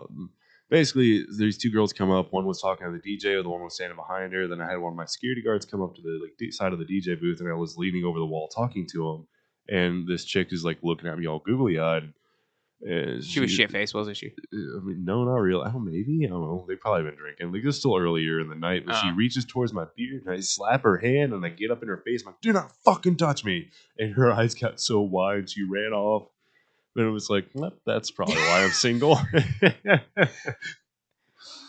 basically these two girls come up. One was talking to the DJ, the one was standing behind her. Then I had one of my security guards come up to the like d- side of the DJ booth, and I was leaning over the wall talking to him. And this chick is like looking at me all googly eyed. She was shit faced, wasn't she? Uh, I mean, no, not real. I don't. Maybe I don't know. They probably been drinking. Like it's still earlier in the night, but she Oh. reaches towards my beard and I slap her hand and I get up in her face. I'm like, "Do not fucking touch me!" And her eyes got so wide, she ran off. And it was like, well, that's probably why I'm single. (laughs) (laughs)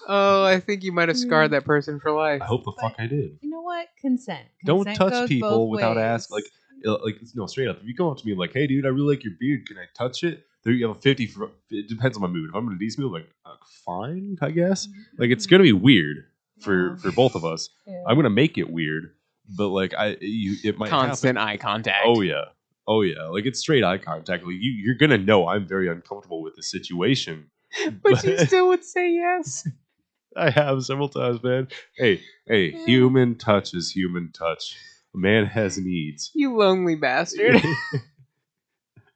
Oh, I think you might have scarred that person for life. I hope the fuck I did. You know what? Consent. Don't Consent touch goes people both without ways. ask- like, Uh, Like no, straight up. If you come up to me like, "Hey, dude, I really like your beard. Can I touch it?" There you have a fifty. For, it depends on my mood. If I'm in a decent mood, like, uh, fine, I guess. Like it's gonna be weird for Yeah. for both of us. Yeah. I'm gonna make it weird, but like I, you, it might happen. Constant eye contact. Oh yeah, oh yeah. Like it's straight eye contact. Like you, you're gonna know I'm very uncomfortable with the situation. (laughs) but you still would say yes. (laughs) (laughs) I have several times, man. Hey, hey, human touch is human touch. A man has needs. You lonely bastard. (laughs)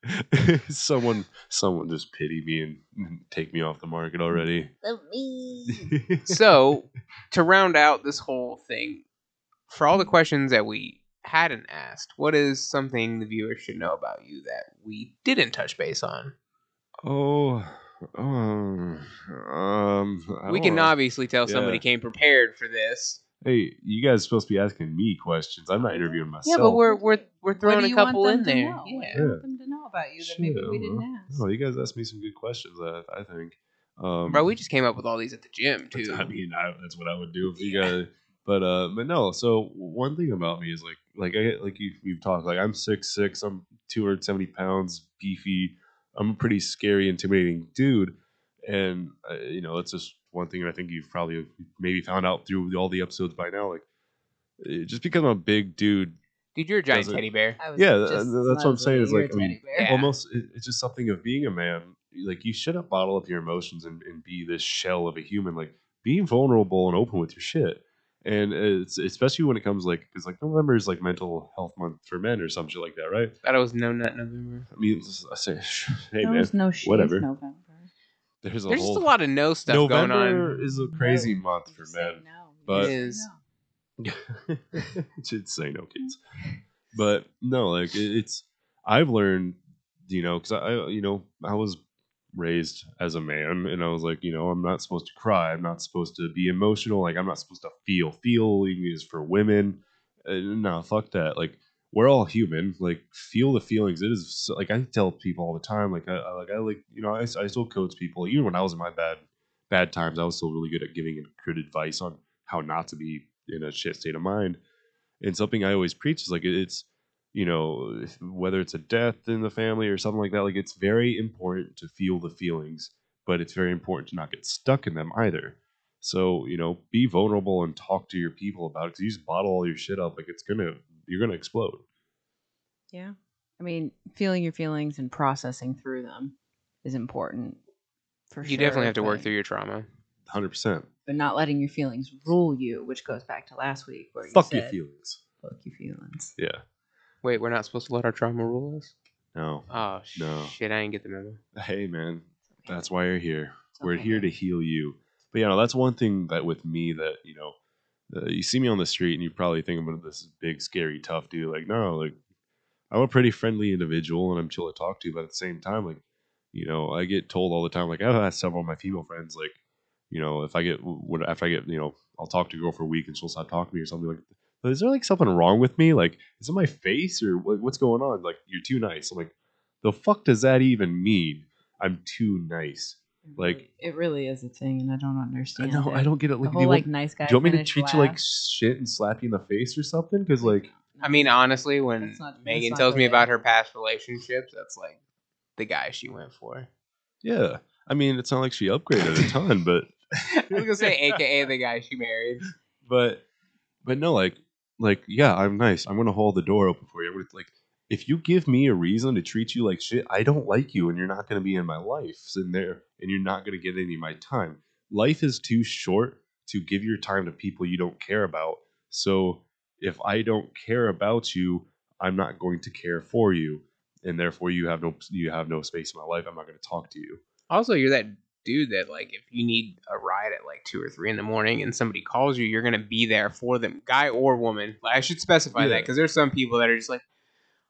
(laughs) someone, someone just pity me and- take me off the market already. so, to round out this whole thing, for all the questions that we hadn't asked, what is something the viewers should know about you that we didn't touch base on? oh, um, um, We can know. obviously tell somebody came prepared for this. Hey, you guys are supposed to be asking me questions. I'm not interviewing myself. Yeah, but we're we're we're throwing a couple in there. know? What Yeah. you want them to know about you that maybe Shit, I we didn't ask? Oh, you guys asked me some good questions. I, I think. Um, Bro, we just came up with all these at the gym (laughs) too. I mean, I, that's what I would do if you guys. But uh, but no. So one thing about me is like like I like you we've talked like I'm six six. I'm two hundred seventy pounds, beefy. I'm a pretty scary, intimidating dude, and uh, you know that's just one thing I think you've probably maybe found out through all the episodes by now. Like uh, just because I'm a big dude, Dude, you're a giant teddy bear. Yeah, that's what I'm saying is, like, a I mean, teddy. Yeah. almost it's just something of being a man. Like you shouldn't bottle up your emotions and, and be this shell of a human. Like being vulnerable and open with your shit. And it's especially when it comes like because like November is like mental health month for men or some shit like that, right? Thought it was no nut November. I mean, I say, (laughs) hey there man, was no shave whatever. November. there's a There's whole just a lot of no stuff going on. November is a crazy No. month for men. no. But- It is. no. should say no kids but no like it, it's i've learned you know because I, you know i was raised as a man and i was like you know i'm not supposed to cry i'm not supposed to be emotional like i'm not supposed to feel feeling is for women. Uh, no fuck that like we're all human like feel the feelings it is so, like i tell people all the time like i, I like i like you know I, I still coach people even when i was in my bad bad times i was still really good at giving good advice on how not to be in a shit state of mind. And something I always preach is like it's you know whether it's a death in the family or something like that like it's very important to feel the feelings but it's very important to not get stuck in them either so you know be vulnerable and talk to your people about it because you just bottle all your shit up like it's gonna you're gonna explode Yeah. I mean, feeling your feelings and processing through them is important. For You sure, You definitely have to work through your trauma. 100% but not letting your feelings rule you, which goes back to last week where you fuck said, your feelings "Fuck your feelings." yeah Wait, we're not supposed to let our trauma rule us? no Oh No. shit! I didn't get the memo. hey man that's why you're here we're okay. here to heal you but yeah no, that's one thing that with me that you know uh, you see me on the street and you probably think about this big scary tough dude like no like i'm a pretty friendly individual and i'm chill to talk to but at the same time like you know i get told all the time like i've asked several of my female friends like you know if i get when after i get you know i'll talk to a girl for a week and she'll stop talking to me or something like but is there like something wrong with me like is it my face or what's going on like you're too nice i'm like the fuck does that even mean i'm too nice It Like- it really is a thing, and I don't I understand. know it. I don't get it. The Like, do whole you, like want, nice guy. do you want me to finish treat you like shit and slap you in the face or something? Because like, I mean, honestly, when not- Megan tells me about her past relationships, that's like the guy she went for. yeah, I mean, it's not like she upgraded a ton, but (laughs) I was gonna say, AKA the guy she married. but but no, like like yeah, I'm nice. I'm gonna hold the door open for you. I'm gonna like if you give me a reason to treat you like shit, I don't like you, and you're not gonna be in my life in there, and you're not gonna get any of my time. Life is too short to give your time to people you don't care about. So if I don't care about you, I'm not going to care for you, and therefore you have no you have no space in my life. I'm not going to talk to you. Also, you're that dude that like if you need a ride at like two or three in the morning and somebody calls you, you're gonna be there for them, guy or woman. Like, I should specify that because there's some people that are just like,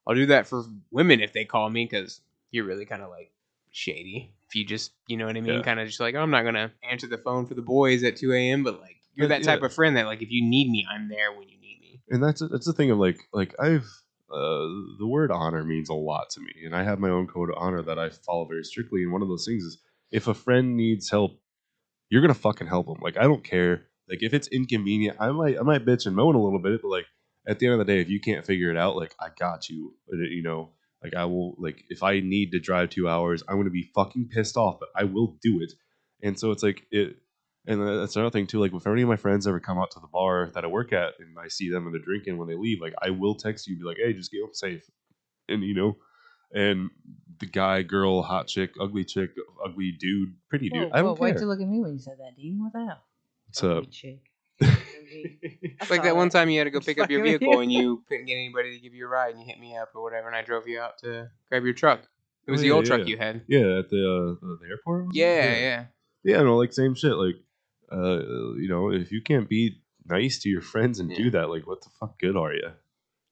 I'll do that for women if they call me because you're really kind of like shady. If you just, you know what I mean, Yeah. kind of just like, oh, I'm not gonna answer the phone for the boys at 2 a.m. But like, you're that type yeah. of friend that like if you need me, I'm there when you need me. and that's that's the thing of like like I've uh, the word honor means a lot to me, and I have my own code of honor that I follow very strictly. And one of those things is if a friend needs help, you're gonna fucking help them. Like I don't care. Like if it's inconvenient, I might I might bitch and moan a little bit, but like at the end of the day, if you can't figure it out, like I got you. Uh, You know, like I will. Like if I need to drive two hours, I'm gonna be fucking pissed off, but I will do it. And so it's like it. And that's another thing too. Like if any of my friends ever come out to the bar that I work at, and I see them and they're drinking when they leave, like I will text you, be like, "Hey, just get home safe," and you know, and the guy, girl, hot chick, ugly chick, ugly dude, pretty dude, Whoa, I don't whoa, Why'd you look at me when you said that, Dean? What the hell? What's up? Ugly chick. (laughs) It's like that one time you had to go pick up your vehicle and you (laughs) couldn't get anybody to give you a ride and you hit me up or whatever and I drove you out to grab your truck. It was Oh, the yeah, old truck yeah. you had. Yeah, at the uh, the airport. was it? Yeah, yeah. yeah. No, like same shit. Like, uh, you know, if you can't be nice to your friends and Yeah. do that, like, what the fuck good are you?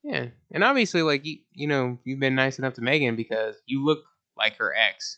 Yeah. And obviously like you you know, you've been nice enough to Megan because you look like her ex.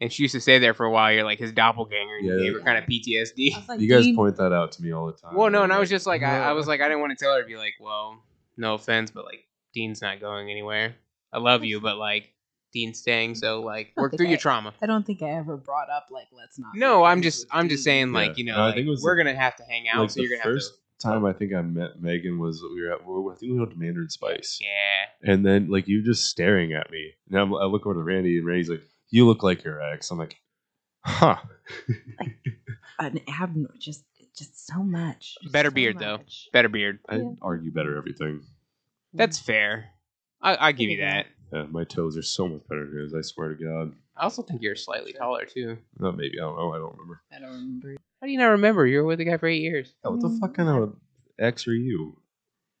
And she used to stay there for a while. You're like his doppelganger. And you Yeah. gave her kind of PTSD. Like, You guys Dean, point that out to me all the time. Well, no, I'm and I was just like, I, I was like, I didn't want to tell her to be like, well, no offense, but like, Dean's not going anywhere. I love you, but like, Dean's staying, so like, work through I- your trauma. I don't think I ever brought up like let's not. No, I'm just, I'm just saying, like, Yeah. you know, No, like, was we're the- gonna have to hang out, like so you're gonna first have time I think I met Megan was we were at we were, I think we went to Mandarin Spice. Yeah, and then like you just staring at me, and I'm, I look over to Randy, and Randy's like, "You look like your ex." I'm like, "Huh." (laughs) an abnormal, just just so much. just Better so beard, though. better beard. I Yeah. argue better everything. That's fair. I, I give you that. Yeah, my toes are so much better than his. I swear to God. I also think you're slightly taller too. No, maybe. I don't know. I don't remember. I don't remember. How do you not remember? You were with the guy for eight years. Yeah, what the fuck kind of X or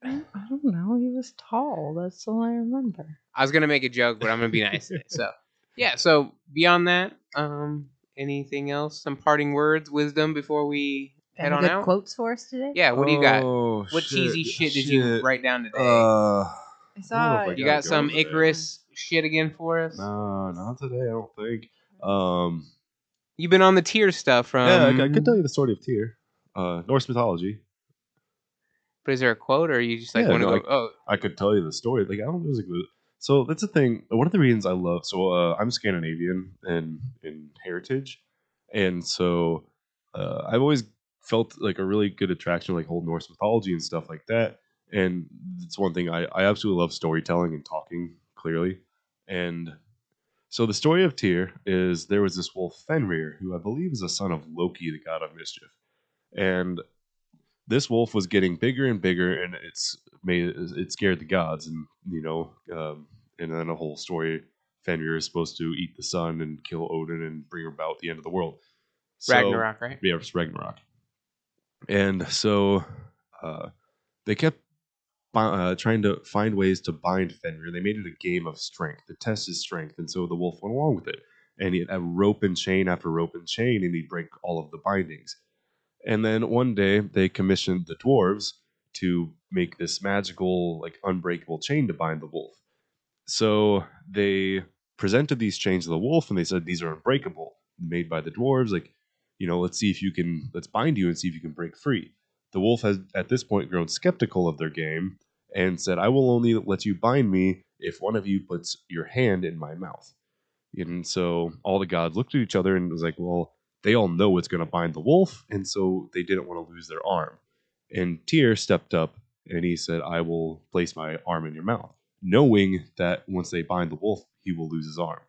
I don't know. He was tall. That's all I remember. I was gonna make a joke, but I'm gonna be nice today. So yeah. So beyond that, um, anything else? Some parting words, wisdom before we head Any on good out. quotes for us today? Yeah. What do you got? Oh, What cheesy shit did you shit. write down today? Uh, I saw- saw. if I you gotta got go some over there. Icarus shit again for us? no, not today. I don't think. Um, You've been on the Tyr stuff from. yeah, I, I could tell you the story of Tyr, uh, Norse mythology. But is there a quote, or are you just like Yeah, want to no, go? oh, I could tell you the story. Like I don't know. Like, so that's the thing. One of the reasons I love. So uh, I'm Scandinavian and in heritage, and so uh, I've always felt like a really good attraction like old Norse mythology and stuff like that. And it's one thing I I absolutely love storytelling and talking clearly. And so the story of Tyr is there was this wolf Fenrir who I believe is a son of Loki, the god of mischief, and this wolf was getting bigger and bigger, and it's made it scared the gods, and you know, um, and then a whole story. Fenrir is supposed to eat the sun and kill Odin and bring about the end of the world. So- Ragnarok, right? yeah, it's Ragnarok. And so uh, they kept uh, trying to find ways to bind Fenrir. They made it a game of strength to test his strength, and so the wolf went along with it. And he'd have rope and chain after rope and chain, and he'd break all of the bindings. And then one day they commissioned the dwarves to make this magical, like unbreakable chain to bind the wolf. So they presented these chains to the wolf, and they said these are unbreakable, made by the dwarves. Like, you know, let's see if you can, let's bind you and see if you can break free. The wolf has at this point grown skeptical of their game and said, I will only let you bind me if one of you puts your hand in my mouth. And so all the gods looked at each other and was like, well, they all know it's going to bind the wolf. And so they didn't want to lose their arm. And Tyr stepped up and he said, I will place my arm in your mouth, knowing that once they bind the wolf, he will lose his arm.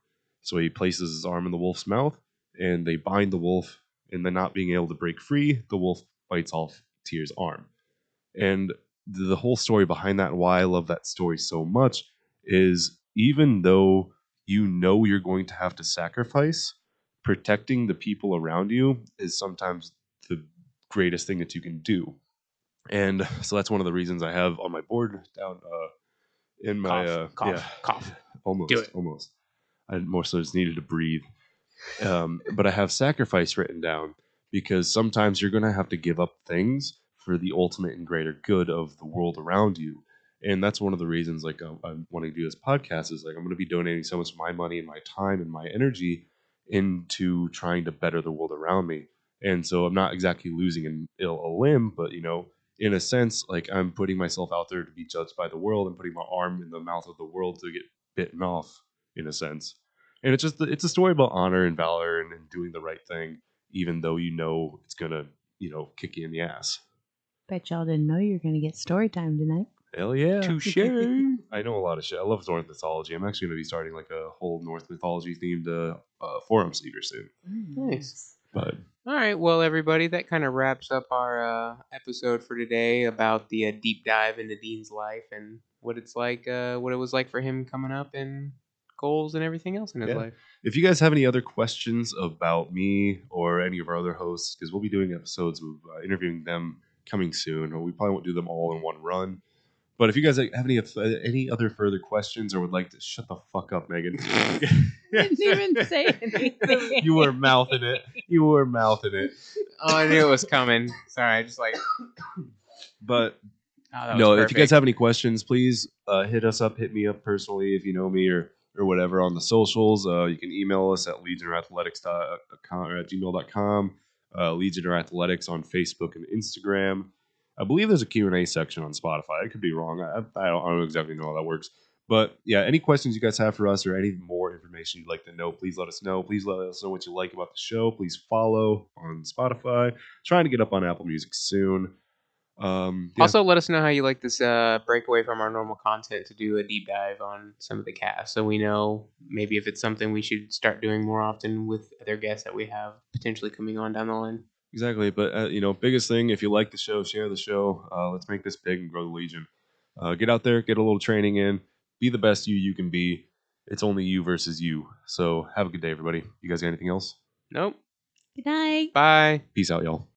So he places his arm in the wolf's mouth and they bind the wolf. And then, not being able to break free, the wolf bites off Tyr's arm. And the whole story behind that, and why I love that story so much, is even though you know you're going to have to sacrifice, protecting the people around you is sometimes the greatest thing that you can do. And so that's one of the reasons I have on my board down uh, in my cough, uh, cough, yeah, cough. (laughs) almost Do it. almost. I more so just needed to breathe. Um, but I have sacrifice written down because sometimes you're going to have to give up things for the ultimate and greater good of the world around you. And that's one of the reasons, like, I, I want to do this podcast is like I'm going to be donating so much of my money and my time and my energy into trying to better the world around me. And so I'm not exactly losing an ill a limb, but you know, in a sense, like I'm putting myself out there to be judged by the world and putting my arm in the mouth of the world to get bitten off, in a sense. And it's just it's a story about honor and valor and, and doing the right thing, even though you know it's gonna, you know, kick you in the ass. Bet y'all didn't know you were gonna get story time tonight. Hell yeah. Touche. (laughs) I know a lot of shit. I love Norse mythology. I'm actually going to be starting like a whole Norse mythology themed uh, uh, forum sleeper soon. Nice. But All right, well, everybody, that kind of wraps up our uh, episode for today about the uh, deep dive into Dean's life and what it's like, uh, what it was like for him coming up and goals and everything else in his Yeah. life. if you guys have any other questions about me or any of our other hosts, because we'll be doing episodes of uh, interviewing them coming soon, or we probably won't do them all in one run. But if you guys have any any other further questions or would like to shut the fuck up, Megan, (laughs) Didn't even say anything. you were mouthing it. You were mouthing it. Oh, I knew it was coming. Sorry, I just like. But Oh, no, was if you guys have any questions, please uh, hit us up. Hit me up personally if you know me or or whatever on the socials. Uh, you can email us at legionnaireathletics.com or at gmail.com. Uh, Legionnaire Athletics on Facebook and Instagram. I believe there's a Q&A section on Spotify. I could be wrong. I, I, don't, I don't exactly know how that works. But yeah, any questions you guys have for us or any more information you'd like to know, please let us know. Please let us know what you like about the show. Please follow on Spotify. Trying to get up on Apple Music soon. Um, yeah. Also, let us know how you like this uh, break away from our normal content to do a deep dive on some of the cast, so we know maybe if it's something we should start doing more often with other guests that we have potentially coming on down the line. Exactly, but uh, you know, biggest thing if you like the show, share the show. Uh, let's make this big and grow the Legion. Uh, get out there, get a little training in, be the best you you can be. It's only you versus you. So have a good day, everybody. You guys got anything else? Nope. Good night. Bye. Peace out, y'all.